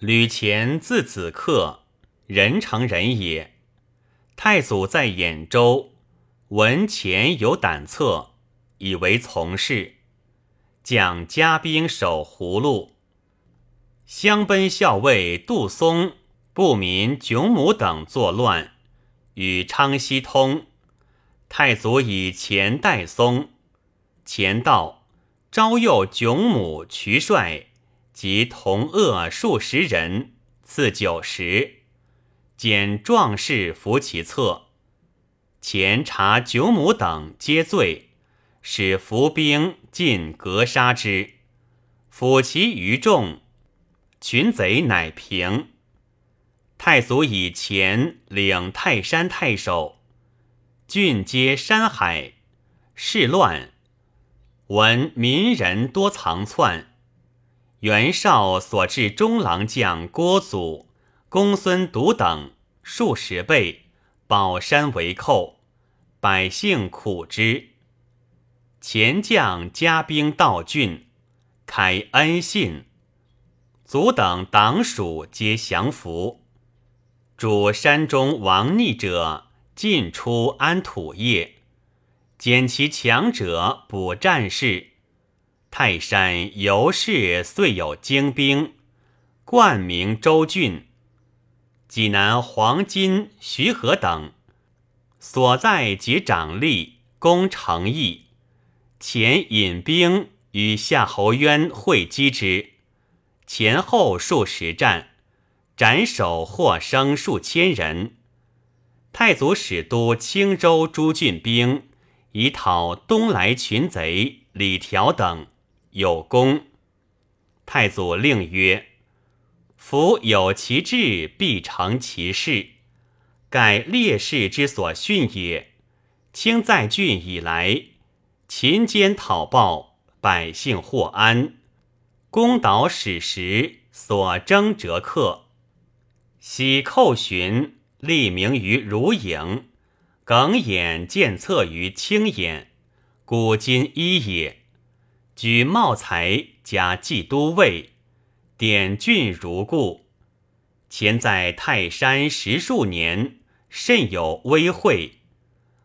吕虔字子克，人城人也。太祖在兖州，闻前有胆策，以为从事，将家兵守葫芦。襄奔校尉杜松、不民迥母等作乱，与昌熙通。太祖以前代松，前道招诱迥母、渠帅及同恶数十人，赐酒食。检壮士服其侧，前查九母等皆罪，使伏兵尽格杀之，抚其余众，群贼乃平。太祖以前领泰山太守，郡皆山海，事乱，闻民人多藏窜。袁绍所至中郎将郭祖。公孙独等数十倍，宝山为寇，百姓苦之。前将加兵到郡，开恩信，卒等党属皆降服。主山中亡逆者，尽出安土业，减其强者，补战士。泰山由是遂有精兵，冠名州郡。济南黄金、徐和等所在及长吏，攻城邑。前引兵与夏侯渊会击之，前后数十战，斩首获生数千人。太祖使都青州诸郡兵以讨东来群贼李条等，有功。太祖令曰。夫有其志，必成其事。盖烈士之所训也。清在郡以来，勤奸讨暴，百姓获安。公导史实，所征折克。喜寇寻，立名于如影。耿眼见策于青眼，古今一也。举茂才，加冀都尉。典郡如故，前在泰山十数年，甚有威惠。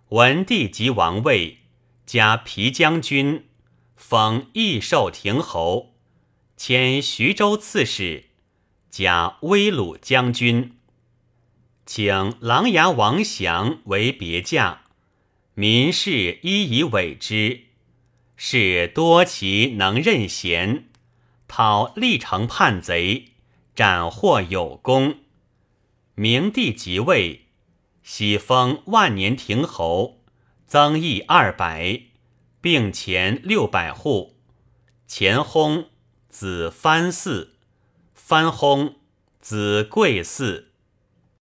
文帝即王位，加皮将军，封益寿亭侯，迁徐州刺史，加威鲁将军，请琅琊王祥为别驾，民士一以委之，是多其能任贤。讨历城叛贼，斩获有功。明帝即位，喜封万年亭侯，增邑二百，并前六百户。前薨，子藩寺；藩薨，子贵寺。